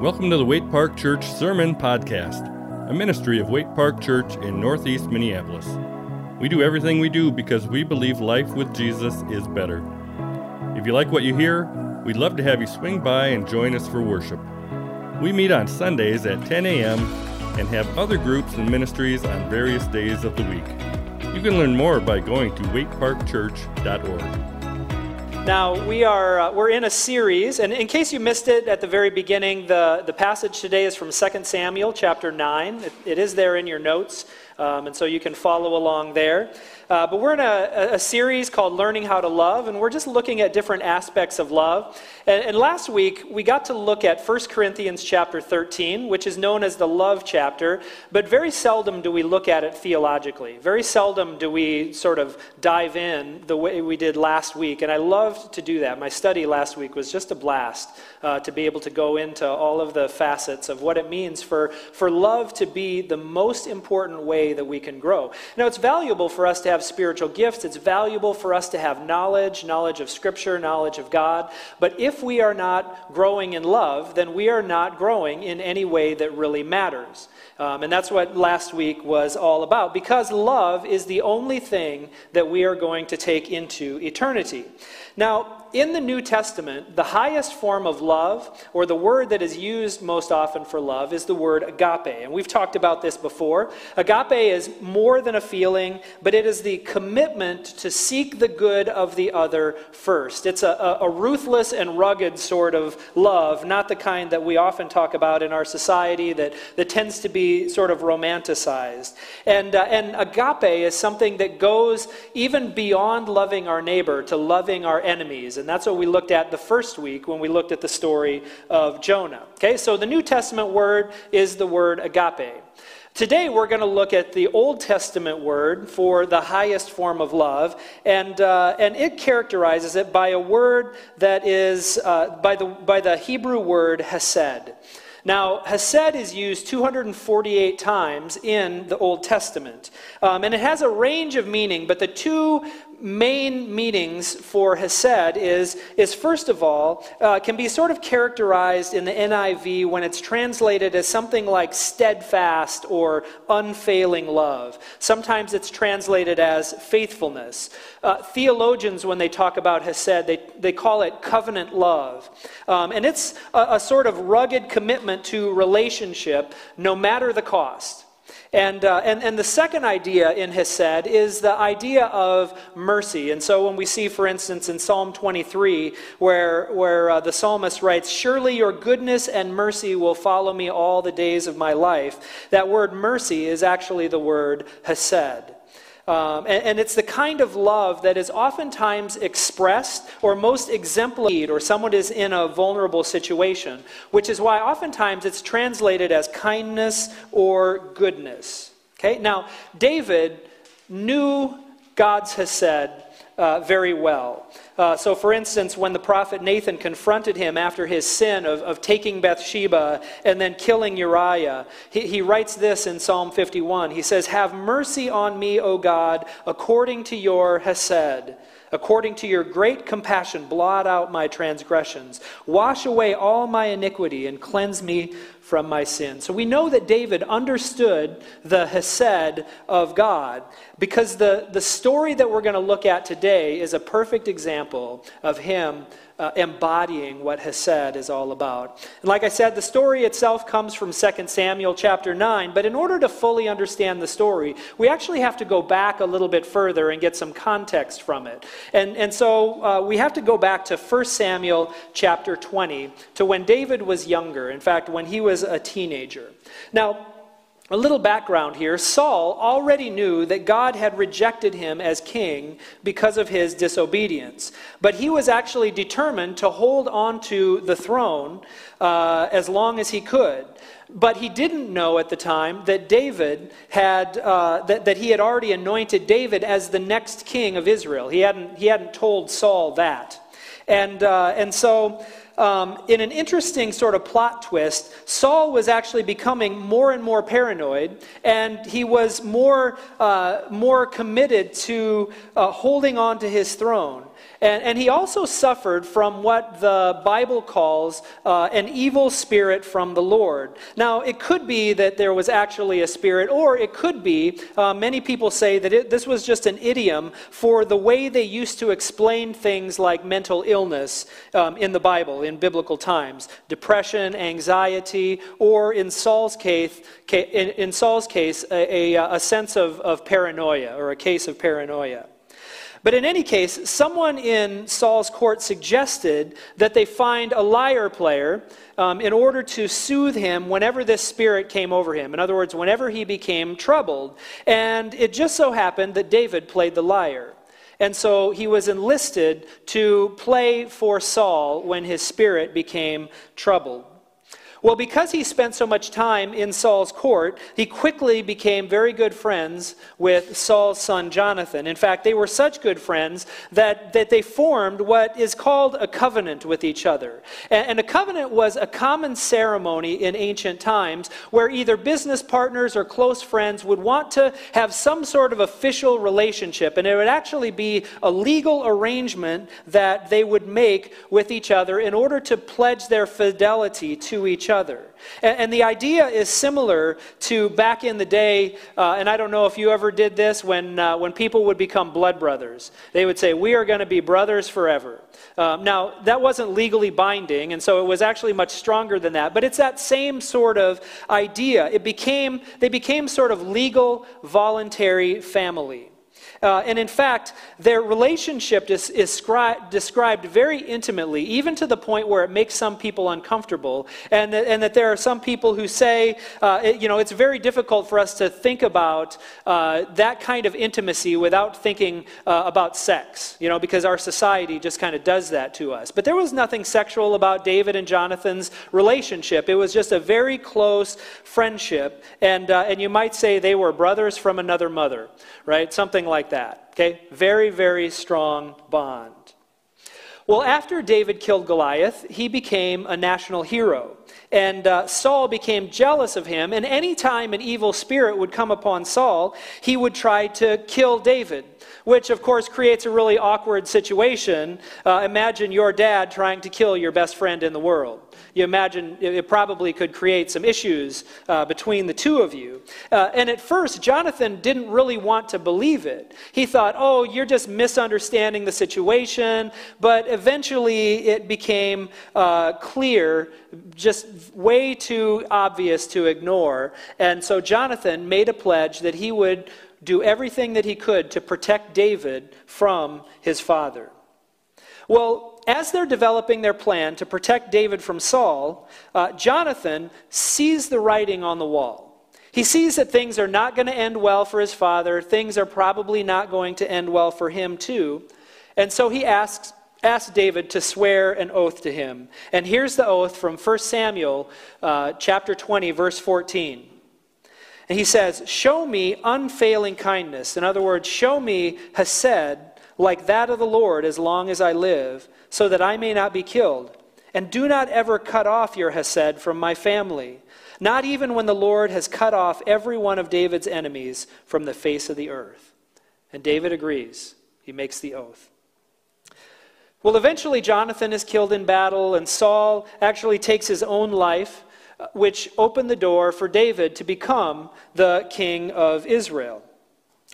Welcome to the Waite Park Church Sermon Podcast, a ministry of Waite Park Church in Northeast Minneapolis. We do everything we do because we believe life with Jesus is better. If you like what you hear, we'd love to have you swing by and join us for worship. We meet on Sundays at 10 a.m. and have other groups and ministries on various days of the week. You can learn more by going to waiteparkchurch.org. Now, we are, uh, we're in a series, and in case you missed it at the very beginning, the, the passage today is from 2 Samuel chapter 9. it, it is there in your notes, um, and so you can follow along there. Uh, but we're in a, a, series called Learning How to Love, and we're just looking at different aspects of love. And, and, last week, we got to look at 1 Corinthians chapter 13, which is known as the love chapter, but very seldom do we look at it theologically. Very seldom do we sort of dive in the way we did last week, and I loved to do that. My study last week was just a blast uh, to be able to go into all of the facets of what it means for, for love to be the most important way that we can grow. Now, it's valuable for us to have have spiritual gifts. It's valuable for us to have knowledge, knowledge of Scripture, knowledge of God. But if we are not growing in love, then we are not growing in any way that really matters. Um, and that's what last week was all about. Because love is the only thing that we are going to take into eternity. Now, in the New Testament, the highest form of love, or the word that is used most often for love, is the word agape. And we've talked about this before. Agape is more than a feeling, but it is the commitment to seek the good of the other first. It's a, a, ruthless and rugged sort of love, not the kind that we often talk about in our society that, that tends to be sort of romanticized. And, uh, and agape is something that goes even beyond loving our neighbor to loving our enemies. And that's what we looked at the first week when we looked at the story of Jonah. Okay, so the New Testament word is the word agape. Today, we're going to look at the Old Testament word for the highest form of love, and, uh, and it characterizes it by a word that is, uh, by, the, by the Hebrew word hesed. Now, Hesed is used 248 times in the Old Testament. Um, and it has a range of meaning, but the two main meanings for Hesed is, is first of all, uh, can be sort of characterized in the NIV when it's translated as something like steadfast or unfailing love. Sometimes it's translated as faithfulness. Uh, theologians, when they talk about Hesed, they, they call it covenant love. Um, and it's a, a sort of rugged commitment to relationship no matter the cost. And, uh, and, and the second idea in Hesed is the idea of mercy. And so when we see, for instance, in Psalm 23, where, where uh, the psalmist writes, Surely your goodness and mercy will follow me all the days of my life, that word mercy is actually the word Hesed. Um, and, and, it's the kind of love that is oftentimes expressed or most exemplified, or someone is in a vulnerable situation, which is why oftentimes it's translated as kindness or goodness. Okay? Now, David knew God's Hesed uh, very well. Uh, so, for instance, when the prophet Nathan confronted him after his sin of, of taking Bathsheba and then killing Uriah, he, he writes this in Psalm 51. He says, Have mercy on me, O God, according to your Hesed. According to your great compassion, blot out my transgressions. Wash away all my iniquity and cleanse me from my sin. So we know that David understood the Hesed of God because the, the story that we're going to look at today is a perfect example of him uh, embodying what Hesed is all about. And like I said, the story itself comes from 2 Samuel chapter 9, but in order to fully understand the story, we actually have to go back a little bit further and get some context from it. And, and so uh, we have to go back to 1 Samuel chapter 20, to when David was younger. In fact, when he was a teenager. Now, a little background here Saul already knew that God had rejected him as king because of his disobedience. But he was actually determined to hold on to the throne uh, as long as he could. But he didn't know at the time that David had, uh, that, that he had already anointed David as the next king of Israel. He hadn't, he hadn't told Saul that. And, uh, and so um, in an interesting sort of plot twist, Saul was actually becoming more and more paranoid, and he was more, uh, more committed to uh, holding on to his throne. And, and he also suffered from what the Bible calls uh, an evil spirit from the Lord. Now, it could be that there was actually a spirit, or it could be, uh, many people say that it, this was just an idiom for the way they used to explain things like mental illness um, in the Bible, in biblical times depression, anxiety, or in Saul's case, in, in Saul's case a, a, a sense of, of paranoia or a case of paranoia. But in any case, someone in Saul's court suggested that they find a lyre player um, in order to soothe him whenever this spirit came over him. In other words, whenever he became troubled. And it just so happened that David played the lyre. And so he was enlisted to play for Saul when his spirit became troubled. Well, because he spent so much time in Saul's court, he quickly became very good friends with Saul's son Jonathan. In fact, they were such good friends that, that they formed what is called a covenant with each other. And, and a covenant was a common ceremony in ancient times where either business partners or close friends would want to have some sort of official relationship. And it would actually be a legal arrangement that they would make with each other in order to pledge their fidelity to each other other. And, and the idea is similar to back in the day, uh, and I don't know if you ever did this, when, uh, when people would become blood brothers. They would say, We are going to be brothers forever. Um, now, that wasn't legally binding, and so it was actually much stronger than that, but it's that same sort of idea. It became, they became sort of legal, voluntary family. Uh, and in fact, their relationship is, is scri- described very intimately, even to the point where it makes some people uncomfortable. And, that, and that there are some people who say, uh, it, you know, it's very difficult for us to think about uh, that kind of intimacy without thinking uh, about sex, you know, because our society just kind of does that to us. But there was nothing sexual about David and Jonathan's relationship. It was just a very close friendship. And, uh, and you might say they were brothers from another mother, right? Something like like that. Okay? Very, very strong bond. Well, after David killed Goliath, he became a national hero. And uh, Saul became jealous of him. And anytime an evil spirit would come upon Saul, he would try to kill David which of course creates a really awkward situation. Uh, imagine your dad trying to kill your best friend in the world. You imagine it probably could create some issues uh, between the two of you. Uh, and at first, Jonathan didn't really want to believe it. He thought, oh, you're just misunderstanding the situation. But eventually, it became uh, clear, just way too obvious to ignore. And so Jonathan made a pledge that he would do everything that he could to protect David from his father. Well, as they're developing their plan to protect David from Saul, uh, Jonathan sees the writing on the wall. He sees that things are not going to end well for his father. Things are probably not going to end well for him, too. And so he asks, asks David to swear an oath to him. And here's the oath from 1 Samuel uh, chapter 20, verse 14. And he says, Show me unfailing kindness. In other words, show me hesed like that of the Lord as long as I live, so that I may not be killed. And do not ever cut off your hesed from my family, not even when the Lord has cut off every one of David's enemies from the face of the earth. And David agrees. He makes the oath. Well, eventually, Jonathan is killed in battle, and Saul actually takes his own life uh, which opened the door for David to become the king of Israel.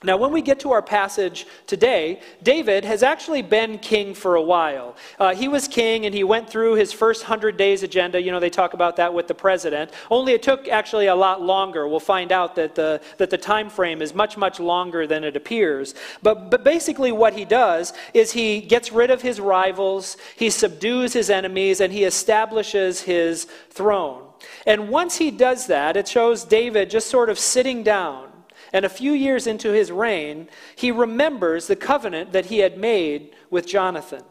Now, when we get to our passage today, David has actually been king for a while. Uh, he was king and he went through his first 100 days agenda. You know, they talk about that with the president. Only it took actually a lot longer. We'll find out that the, that the time frame is much, much longer than it appears. But, but basically, what he does is he gets rid of his rivals, he subdues his enemies, and he establishes his throne. And once he does that, it shows David just sort of sitting down. And a few years into his reign, he remembers the covenant that he had made with Jonathan.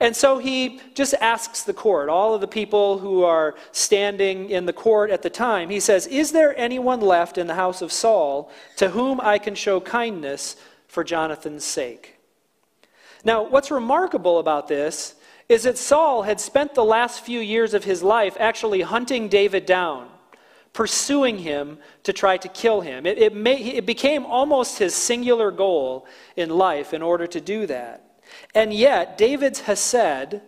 And so he just asks the court, all of the people who are standing in the court at the time, he says, Is there anyone left in the house of Saul to whom I can show kindness for Jonathan's sake? Now, what's remarkable about this is that Saul had spent the last few years of his life actually hunting David down, pursuing him to try to kill him. It, it, may, it became almost his singular goal in life in order to do that. And yet, David's Hesed,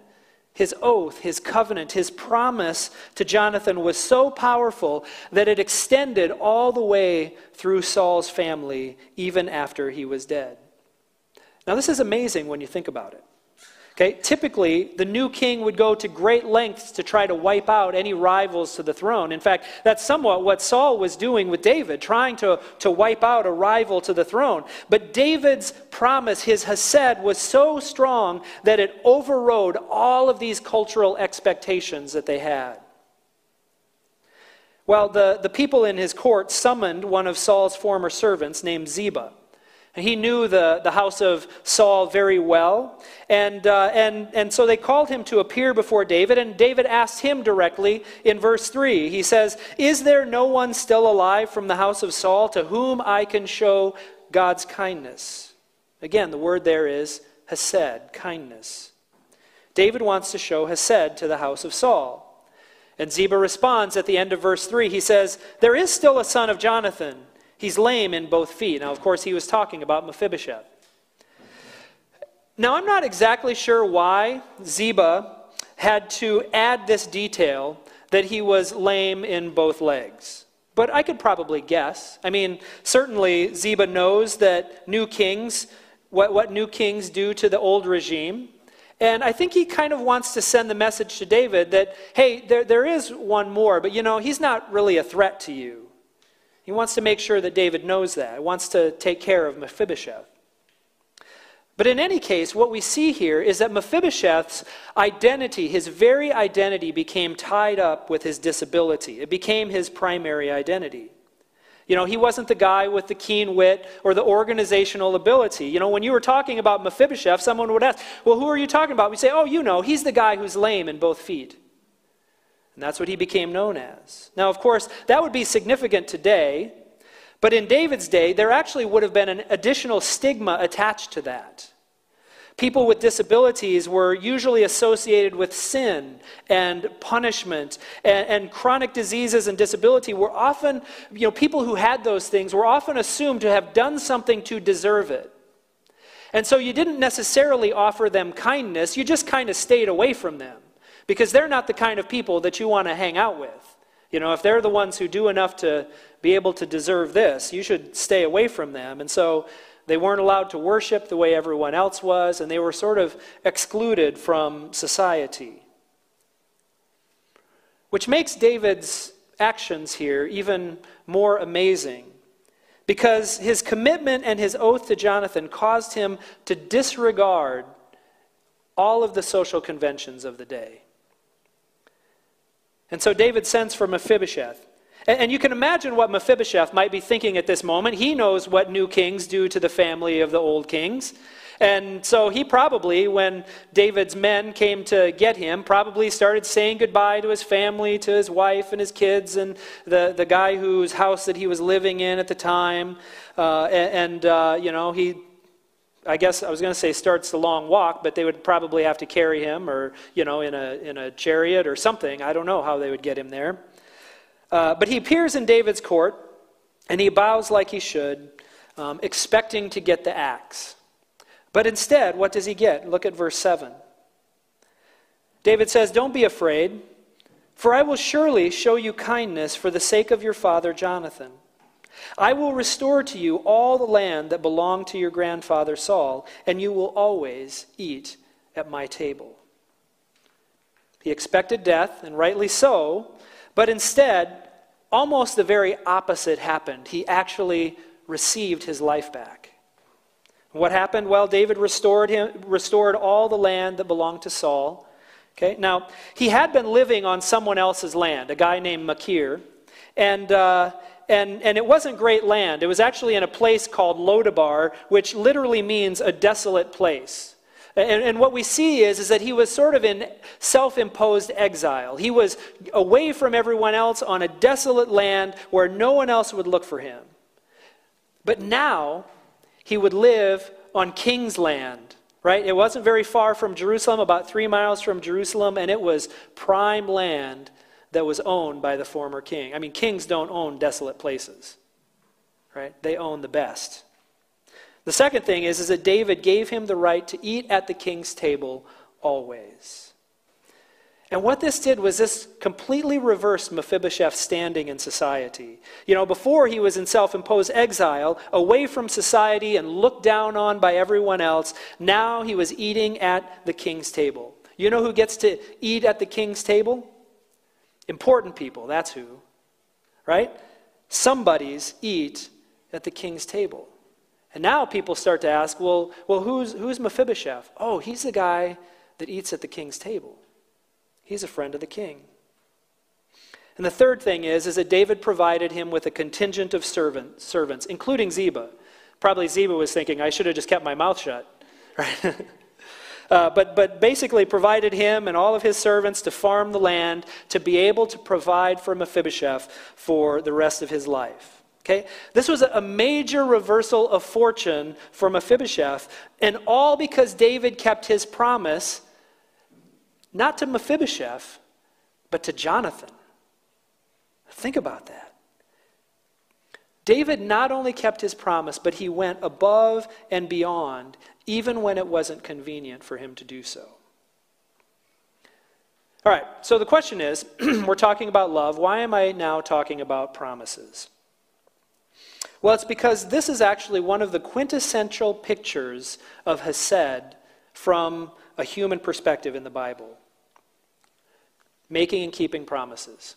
his oath, his covenant, his promise to Jonathan was so powerful that it extended all the way through Saul's family, even after he was dead. Now, this is amazing when you think about it. Okay, typically, the new king would go to great lengths to try to wipe out any rivals to the throne. In fact, that's somewhat what Saul was doing with David, trying to, to wipe out a rival to the throne. But David's promise, his Hesed, was so strong that it overrode all of these cultural expectations that they had. Well, the, the people in his court summoned one of Saul's former servants named Ziba. He knew the, the house of Saul very well. And, uh, and, and so they called him to appear before David, and David asked him directly in verse 3. He says, Is there no one still alive from the house of Saul to whom I can show God's kindness? Again, the word there is hesed, kindness. David wants to show hesed to the house of Saul. And Ziba responds at the end of verse 3. He says, There is still a son of Jonathan He's lame in both feet. Now, of course, he was talking about Mephibosheth. Now, I'm not exactly sure why Ziba had to add this detail that he was lame in both legs. But I could probably guess. I mean, certainly Ziba knows that new kings, what, what new kings do to the old regime. And I think he kind of wants to send the message to David that, hey, there, there is one more, but you know, he's not really a threat to you. He wants to make sure that David knows that. He wants to take care of Mephibosheth. But in any case, what we see here is that Mephibosheth's identity, his very identity, became tied up with his disability. It became his primary identity. You know, he wasn't the guy with the keen wit or the organizational ability. You know, when you were talking about Mephibosheth, someone would ask, Well, who are you talking about? We say, Oh, you know, he's the guy who's lame in both feet. And that's what he became known as. Now, of course, that would be significant today, but in David's day, there actually would have been an additional stigma attached to that. People with disabilities were usually associated with sin and punishment, and, and, chronic diseases and disability were often, you know, people who had those things were often assumed to have done something to deserve it. And so you didn't necessarily offer them kindness, you just kind of stayed away from them because they're not the kind of people that you want to hang out with. You know, if they're the ones who do enough to be able to deserve this, you should stay away from them. And so they weren't allowed to worship the way everyone else was, and they were sort of excluded from society. Which makes David's actions here even more amazing because his commitment and his oath to Jonathan caused him to disregard all of the social conventions of the day. And so David sends for Mephibosheth. And you can imagine what Mephibosheth might be thinking at this moment. He knows what new kings do to the family of the old kings. And so he probably, when David's men came to get him, probably started saying goodbye to his family, to his wife and his kids, and the, the guy whose house that he was living in at the time. Uh, and, uh, you know, he I guess I was going to say starts the long walk, but they would probably have to carry him or, you know, in a, in a chariot or something. I don't know how they would get him there. Uh, but he appears in David's court and he bows like he should, um, expecting to get the axe. But instead, what does he get? Look at verse 7. David says, Don't be afraid, for I will surely show you kindness for the sake of your father Jonathan. I will restore to you all the land that belonged to your grandfather Saul, and you will always eat at my table. He expected death, and rightly so, but instead, almost the very opposite happened. He actually received his life back. What happened? Well, David restored, him, restored all the land that belonged to Saul. Okay, now, he had been living on someone else's land, a guy named Machir. And, uh, and, and it wasn't great land. It was actually in a place called Lodabar, which literally means a desolate place. And, and, what we see is, is that he was sort of in self imposed exile. He was away from everyone else on a desolate land where no one else would look for him. But now he would live on king's land, right? It wasn't very far from Jerusalem, about three miles from Jerusalem, and it was prime land that was owned by the former king. I mean, kings don't own desolate places, right? They own the best. The second thing is, is that David gave him the right to eat at the king's table always. And what this did was this completely reversed Mephibosheth's standing in society. You know, before he was in self imposed exile, away from society and looked down on by everyone else. Now he was eating at the king's table. You know who gets to eat at the king's table? Important people, that's who. Right? Somebody's eat at the king's table. And now people start to ask, well, well who's, who's Mephibosheth? Oh, he's the guy that eats at the king's table. He's a friend of the king. And the third thing is, is that David provided him with a contingent of servant, servants, including Ziba. Probably Ziba was thinking, I should have just kept my mouth shut. Right? Uh, but, but basically provided him and all of his servants to farm the land to be able to provide for Mephibosheth for the rest of his life. Okay? This was a major reversal of fortune for Mephibosheth, and all because David kept his promise not to Mephibosheth, but to Jonathan. Think about that. David not only kept his promise, but he went above and beyond, even when it wasn't convenient for him to do so. All right, so the question is we're talking about love. Why am I now talking about promises? Well, it's because this is actually one of the quintessential pictures of Hesed from a human perspective in the Bible making and keeping promises.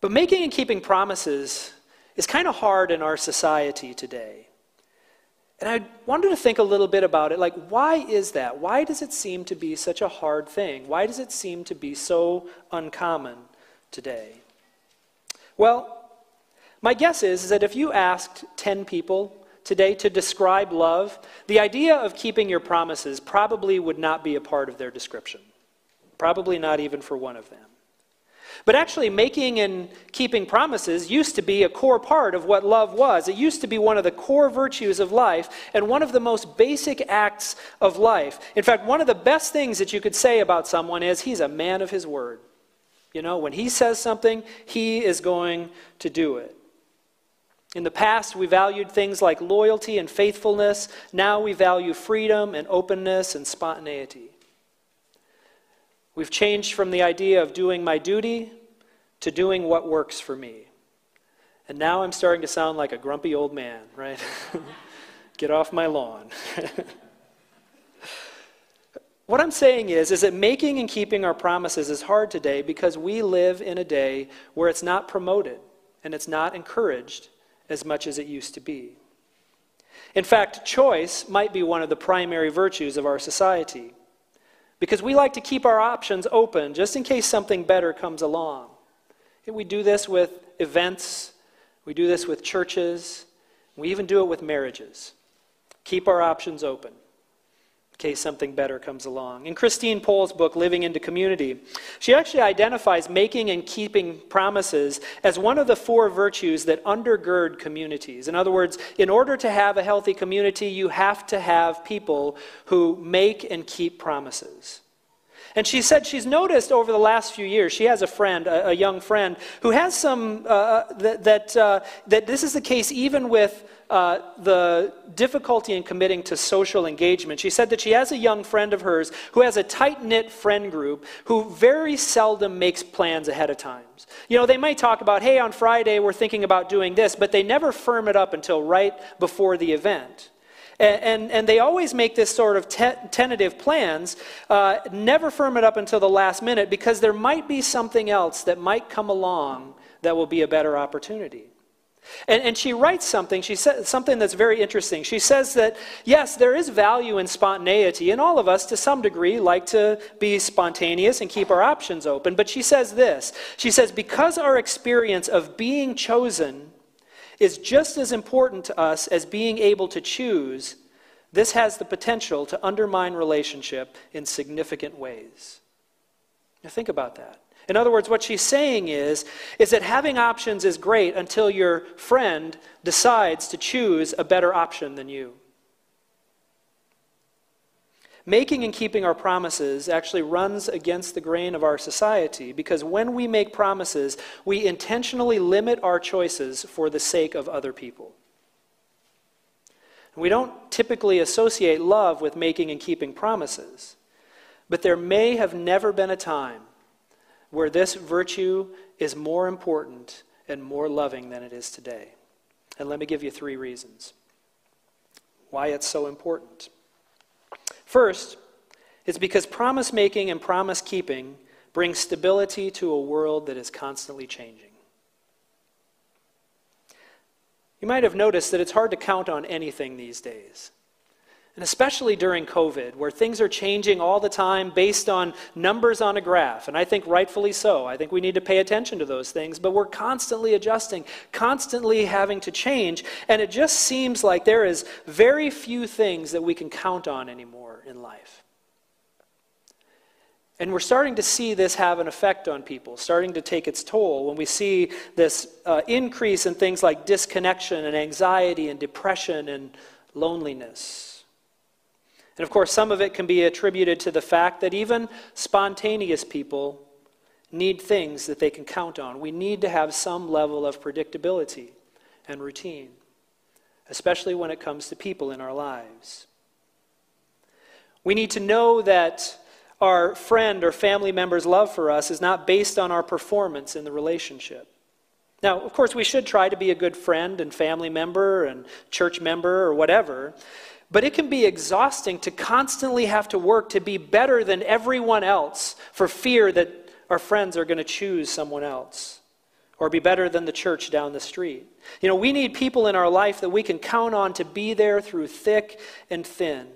But making and keeping promises is kind of hard in our society today. And I wanted to think a little bit about it. Like, why is that? Why does it seem to be such a hard thing? Why does it seem to be so uncommon today? Well, my guess is, is that if you asked 10 people today to describe love, the idea of keeping your promises probably would not be a part of their description. Probably not even for one of them. But actually, making and keeping promises used to be a core part of what love was. It used to be one of the core virtues of life and one of the most basic acts of life. In fact, one of the best things that you could say about someone is he's a man of his word. You know, when he says something, he is going to do it. In the past, we valued things like loyalty and faithfulness. Now we value freedom and openness and spontaneity. We've changed from the idea of doing my duty to doing what works for me. And now I'm starting to sound like a grumpy old man, right? Get off my lawn. what I'm saying is, is that making and keeping our promises is hard today because we live in a day where it's not promoted and it's not encouraged as much as it used to be. In fact, choice might be one of the primary virtues of our society because we like to keep our options open just in case something better comes along. We do this with events, we do this with churches, we even do it with marriages. Keep our options open case something better comes along. In Christine Pohl's book, Living into Community, she actually identifies making and keeping promises as one of the four virtues that undergird communities. In other words, in order to have a healthy community, you have to have people who make and keep promises. And she said she's noticed over the last few years, she has a friend, a, a young friend, who has some, uh, uh that, that, uh, that this is the case even with uh, the difficulty in committing to social engagement. She said that she has a young friend of hers who has a tight knit friend group who very seldom makes plans ahead of time. You know, they might talk about, hey, on Friday we're thinking about doing this, but they never firm it up until right before the event. And, and, and they always make this sort of te- tentative plans, uh, never firm it up until the last minute because there might be something else that might come along that will be a better opportunity. And, and, she writes something, she says something that's very interesting. She says that, yes, there is value in spontaneity, and all of us, to some degree, like to be spontaneous and keep our options open. But she says this She says, because our experience of being chosen is just as important to us as being able to choose, this has the potential to undermine relationship in significant ways. Now, think about that. In other words, what she's saying is, is that having options is great until your friend decides to choose a better option than you. Making and keeping our promises actually runs against the grain of our society because when we make promises, we intentionally limit our choices for the sake of other people. We don't typically associate love with making and keeping promises. But there may have never been a time where this virtue is more important and more loving than it is today. And let me give you three reasons why it's so important. First, it's because promise making and promise keeping bring stability to a world that is constantly changing. You might have noticed that it's hard to count on anything these days. And especially during COVID, where things are changing all the time based on numbers on a graph. And I think rightfully so. I think we need to pay attention to those things. But we're constantly adjusting, constantly having to change. And it just seems like there is very few things that we can count on anymore in life. And we're starting to see this have an effect on people, starting to take its toll when we see this uh, increase in things like disconnection and anxiety and depression and loneliness. And of course, some of it can be attributed to the fact that even spontaneous people need things that they can count on. We need to have some level of predictability and routine, especially when it comes to people in our lives. We need to know that our friend or family member's love for us is not based on our performance in the relationship. Now, of course, we should try to be a good friend and family member and church member or whatever, but it can be exhausting to constantly have to work to be better than everyone else for fear that our friends are going to choose someone else or be better than the church down the street. You know, we need people in our life that we can count on to be there through thick and thin.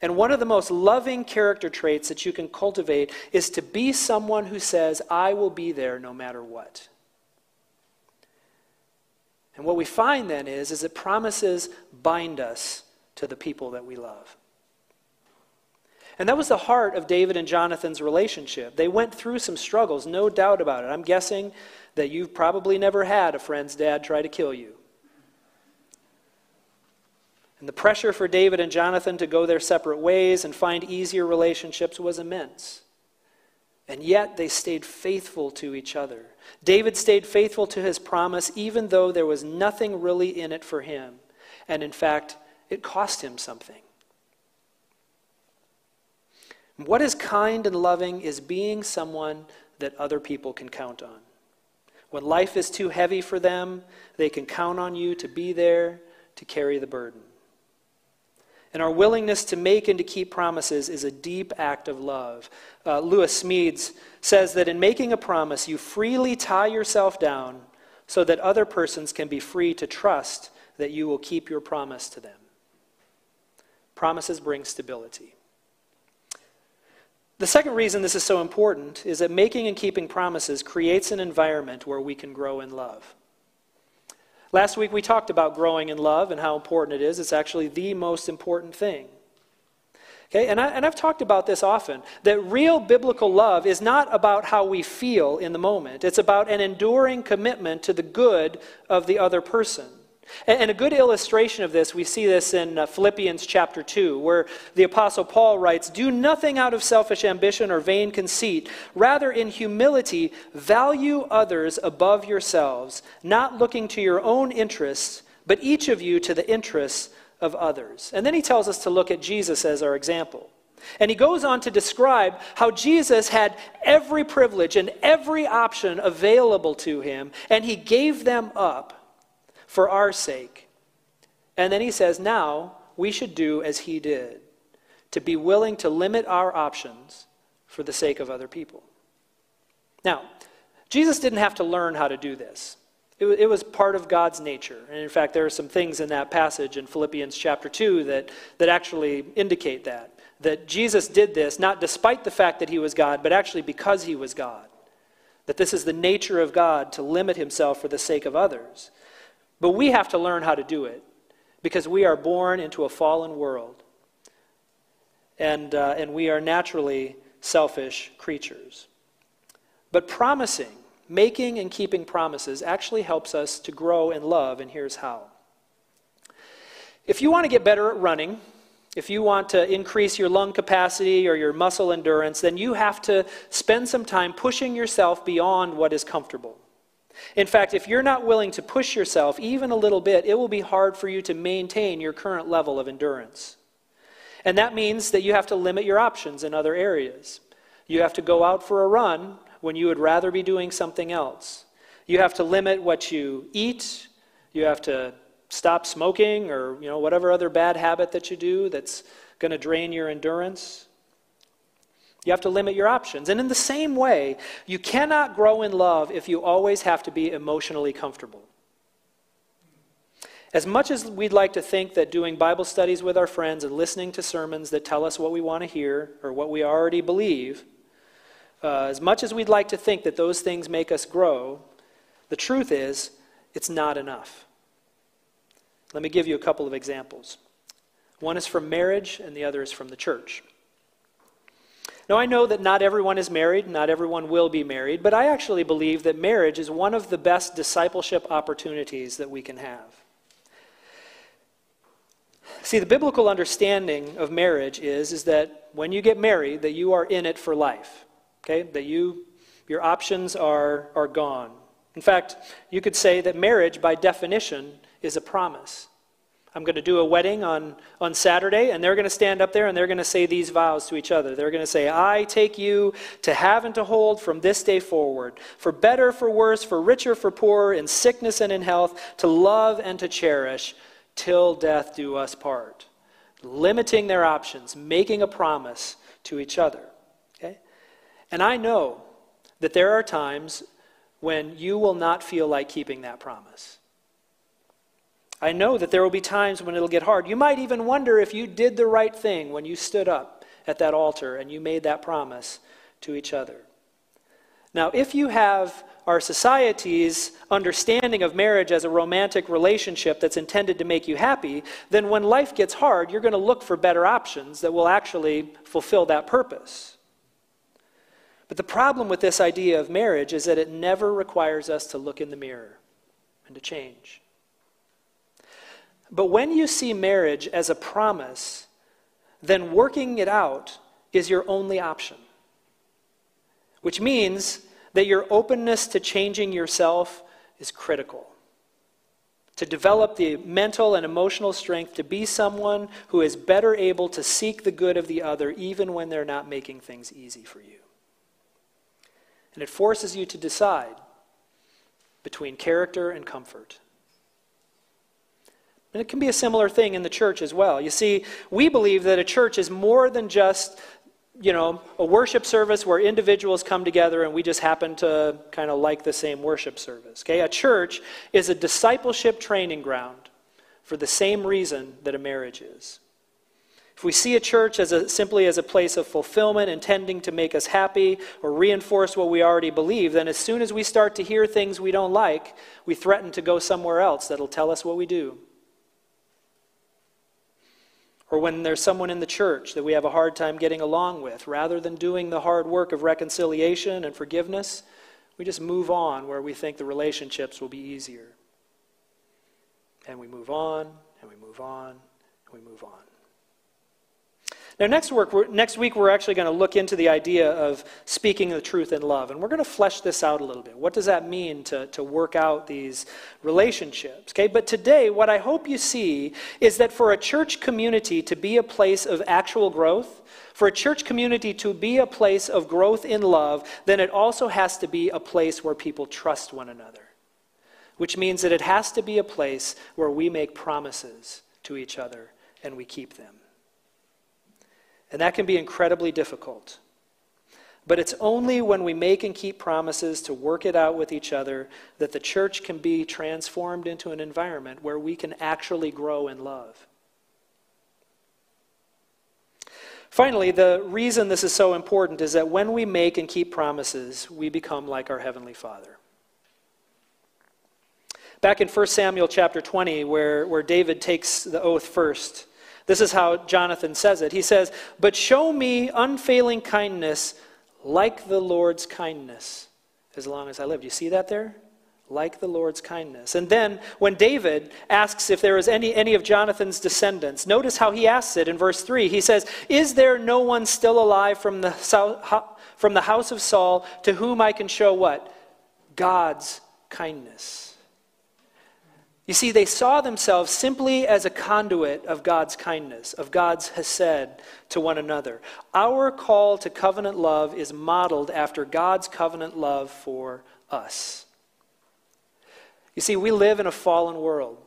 And one of the most loving character traits that you can cultivate is to be someone who says, I will be there no matter what. And what we find then is, is that promises bind us to the people that we love. And that was the heart of David and Jonathan's relationship. They went through some struggles, no doubt about it. I'm guessing that you've probably never had a friend's dad try to kill you. And the pressure for David and Jonathan to go their separate ways and find easier relationships was immense. And yet they stayed faithful to each other. David stayed faithful to his promise even though there was nothing really in it for him. And in fact, it cost him something. What is kind and loving is being someone that other people can count on. When life is too heavy for them, they can count on you to be there to carry the burden. And our willingness to make and to keep promises is a deep act of love. Uh, Lewis Smedes says that in making a promise, you freely tie yourself down so that other persons can be free to trust that you will keep your promise to them. Promises bring stability. The second reason this is so important is that making and keeping promises creates an environment where we can grow in love. Last week we talked about growing in love and how important it is. It's actually the most important thing. Okay, and, I, and I've talked about this often that real biblical love is not about how we feel in the moment, it's about an enduring commitment to the good of the other person. And a good illustration of this, we see this in uh, Philippians chapter 2, where the Apostle Paul writes Do nothing out of selfish ambition or vain conceit. Rather, in humility, value others above yourselves, not looking to your own interests, but each of you to the interests of others. And then he tells us to look at Jesus as our example. And he goes on to describe how Jesus had every privilege and every option available to him, and he gave them up for our sake. And then he says, now we should do as he did, to be willing to limit our options for the sake of other people. Now, Jesus didn't have to learn how to do this. It, was part of God's nature. And in fact, there are some things in that passage in Philippians chapter 2 that, that actually indicate that. That Jesus did this not despite the fact that he was God, but actually because he was God. That this is the nature of God to limit himself for the sake of others. But we have to learn how to do it because we are born into a fallen world. And, uh, and we are naturally selfish creatures. But promising, making and keeping promises actually helps us to grow in love, and here's how. If you want to get better at running, if you want to increase your lung capacity or your muscle endurance, then you have to spend some time pushing yourself beyond what is comfortable. In fact, if you're not willing to push yourself even a little bit, it will be hard for you to maintain your current level of endurance. And that means that you have to limit your options in other areas. You have to go out for a run when you would rather be doing something else. You have to limit what you eat. You have to stop smoking or you know whatever other bad habit that you do that's going to drain your endurance. You have to limit your options. And in the same way, you cannot grow in love if you always have to be emotionally comfortable. As much as we'd like to think that doing Bible studies with our friends and listening to sermons that tell us what we want to hear or what we already believe, uh, as much as we'd like to think that those things make us grow, the truth is, it's not enough. Let me give you a couple of examples. One is from marriage, and the other is from the church. Now, I know that not everyone is married, not everyone will be married, but I actually believe that marriage is one of the best discipleship opportunities that we can have. See, the biblical understanding of marriage is, is that when you get married, that you are in it for life. Okay? That you your options are, are gone. In fact, you could say that marriage, by definition, is a promise. I'm going to do a wedding on, on Saturday, and they're going to stand up there and they're going to say these vows to each other. They're going to say, I take you to have and to hold from this day forward, for better, for worse, for richer, for poorer, in sickness and in health, to love and to cherish, till death do us part. Limiting their options, making a promise to each other. Okay? And I know that there are times when you will not feel like keeping that promise. I know that there will be times when it'll get hard. You might even wonder if you did the right thing when you stood up at that altar and you made that promise to each other. Now, if you have our society's understanding of marriage as a romantic relationship that's intended to make you happy, then when life gets hard, you're going to look for better options that will actually fulfill that purpose. But the problem with this idea of marriage is that it never requires us to look in the mirror and to change. But when you see marriage as a promise, then working it out is your only option. Which means that your openness to changing yourself is critical. To develop the mental and emotional strength to be someone who is better able to seek the good of the other even when they're not making things easy for you. And it forces you to decide between character and comfort. And it can be a similar thing in the church as well. You see, we believe that a church is more than just, you know, a worship service where individuals come together and we just happen to kind of like the same worship service. Okay? A church is a discipleship training ground for the same reason that a marriage is. If we see a church as a, simply as a place of fulfillment, intending to make us happy or reinforce what we already believe, then as soon as we start to hear things we don't like, we threaten to go somewhere else that'll tell us what we do. Or when there's someone in the church that we have a hard time getting along with, rather than doing the hard work of reconciliation and forgiveness, we just move on where we think the relationships will be easier. And we move on, and we move on, and we move on. Now, next, work, next week, we're actually going to look into the idea of speaking the truth in love. And we're going to flesh this out a little bit. What does that mean to, to work out these relationships? Okay, but today, what I hope you see is that for a church community to be a place of actual growth, for a church community to be a place of growth in love, then it also has to be a place where people trust one another. Which means that it has to be a place where we make promises to each other and we keep them. And that can be incredibly difficult. But it's only when we make and keep promises to work it out with each other that the church can be transformed into an environment where we can actually grow in love. Finally, the reason this is so important is that when we make and keep promises, we become like our Heavenly Father. Back in 1 Samuel chapter 20, where, where David takes the oath first, this is how Jonathan says it. He says, But show me unfailing kindness like the Lord's kindness as long as I live. Do you see that there? Like the Lord's kindness. And then when David asks if there is any, any of Jonathan's descendants, notice how he asks it in verse 3. He says, Is there no one still alive from the, from the house of Saul to whom I can show what? God's kindness. You see, they saw themselves simply as a conduit of God's kindness, of God's hesed to one another. Our call to covenant love is modeled after God's covenant love for us. You see, we live in a fallen world.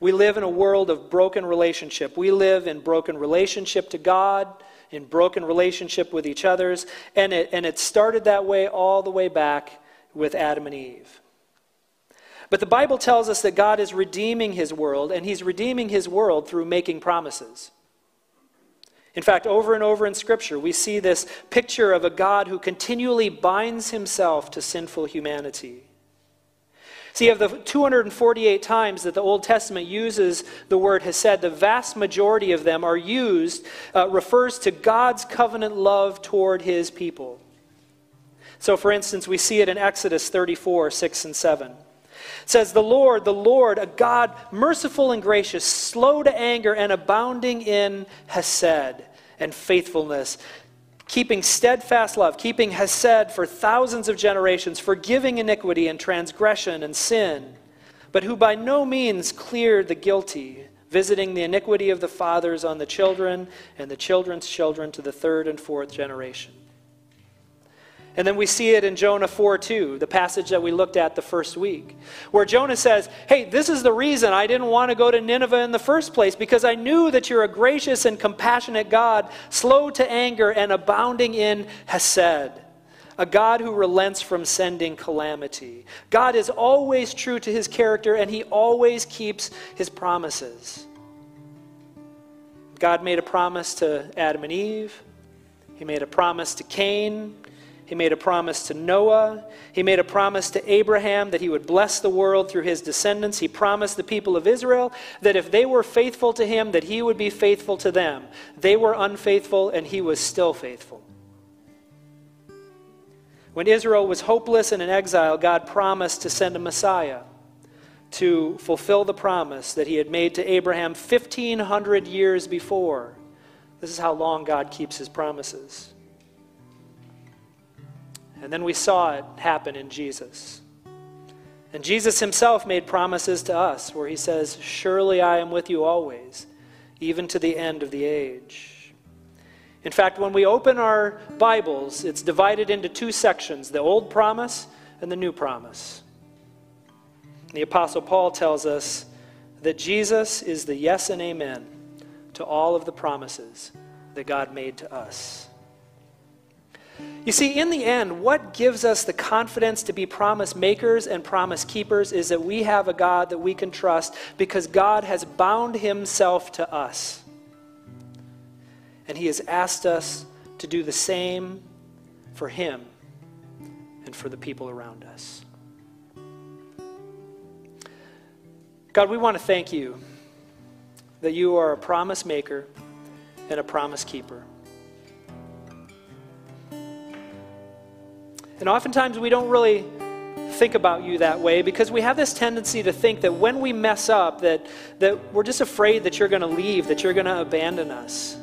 We live in a world of broken relationship. We live in broken relationship to God, in broken relationship with each others, and it, and it started that way all the way back with Adam and Eve. But the Bible tells us that God is redeeming his world, and he's redeeming his world through making promises. In fact, over and over in Scripture, we see this picture of a God who continually binds himself to sinful humanity. See, of the 248 times that the Old Testament uses the word hesed, the vast majority of them are used, uh, refers to God's covenant love toward his people. So, for instance, we see it in Exodus 34, 6 and 7 says, The Lord, the Lord, a God merciful and gracious, slow to anger, and abounding in hesed and faithfulness, keeping steadfast love, keeping hesed for thousands of generations, forgiving iniquity and transgression and sin, but who by no means cleared the guilty, visiting the iniquity of the fathers on the children and the children's children to the third and fourth generation. And then we see it in Jonah 4 2, the passage that we looked at the first week, where Jonah says, Hey, this is the reason I didn't want to go to Nineveh in the first place, because I knew that you're a gracious and compassionate God, slow to anger and abounding in Hesed. A God who relents from sending calamity. God is always true to his character and he always keeps his promises. God made a promise to Adam and Eve. He made a promise to Cain. He made a promise to Noah. He made a promise to Abraham that he would bless the world through his descendants. He promised the people of Israel that if they were faithful to him, that he would be faithful to them. They were unfaithful, and he was still faithful. When Israel was hopeless and in exile, God promised to send a Messiah to fulfill the promise that he had made to Abraham 1,500 years before. This is how long God keeps his promises. And then we saw it happen in Jesus. And Jesus himself made promises to us where he says, Surely I am with you always, even to the end of the age. In fact, when we open our Bibles, it's divided into two sections the Old Promise and the New Promise. The Apostle Paul tells us that Jesus is the yes and amen to all of the promises that God made to us. You see, in the end, what gives us the confidence to be promise makers and promise keepers is that we have a God that we can trust because God has bound himself to us. And he has asked us to do the same for him and for the people around us. God, we want to thank you that you are a promise maker and a promise keeper. And oftentimes we don't really think about you that way because we have this tendency to think that when we mess up that, that we're just afraid that you're going to leave, that you're going to abandon us.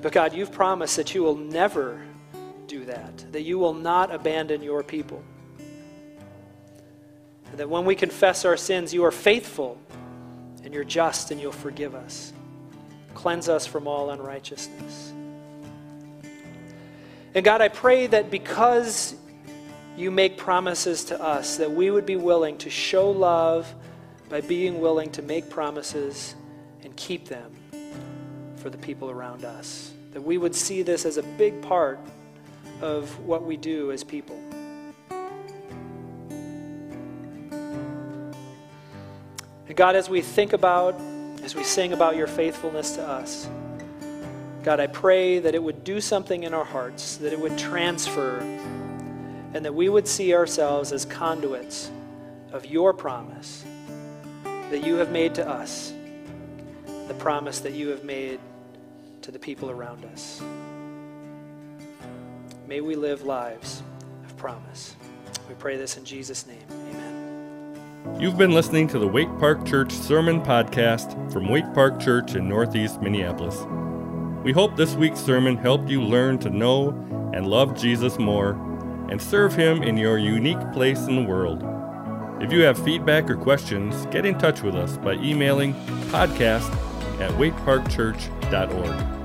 But God, you've promised that you will never do that, that you will not abandon your people. And that when we confess our sins, you are faithful and you're just and you'll forgive us. Cleanse us from all unrighteousness. And God, I pray that because you make promises to us, that we would be willing to show love by being willing to make promises and keep them for the people around us. That we would see this as a big part of what we do as people. And God, as we think about, as we sing about your faithfulness to us, God, I pray that it would do something in our hearts, that it would transfer, and that we would see ourselves as conduits of your promise that you have made to us, the promise that you have made to the people around us. May we live lives of promise. We pray this in Jesus' name. Amen. You've been listening to the Waite Park Church Sermon Podcast from Waite Park Church in Northeast Minneapolis. We hope this week's sermon helped you learn to know and love Jesus more and serve Him in your unique place in the world. If you have feedback or questions, get in touch with us by emailing podcast at waiteparkchurch.org.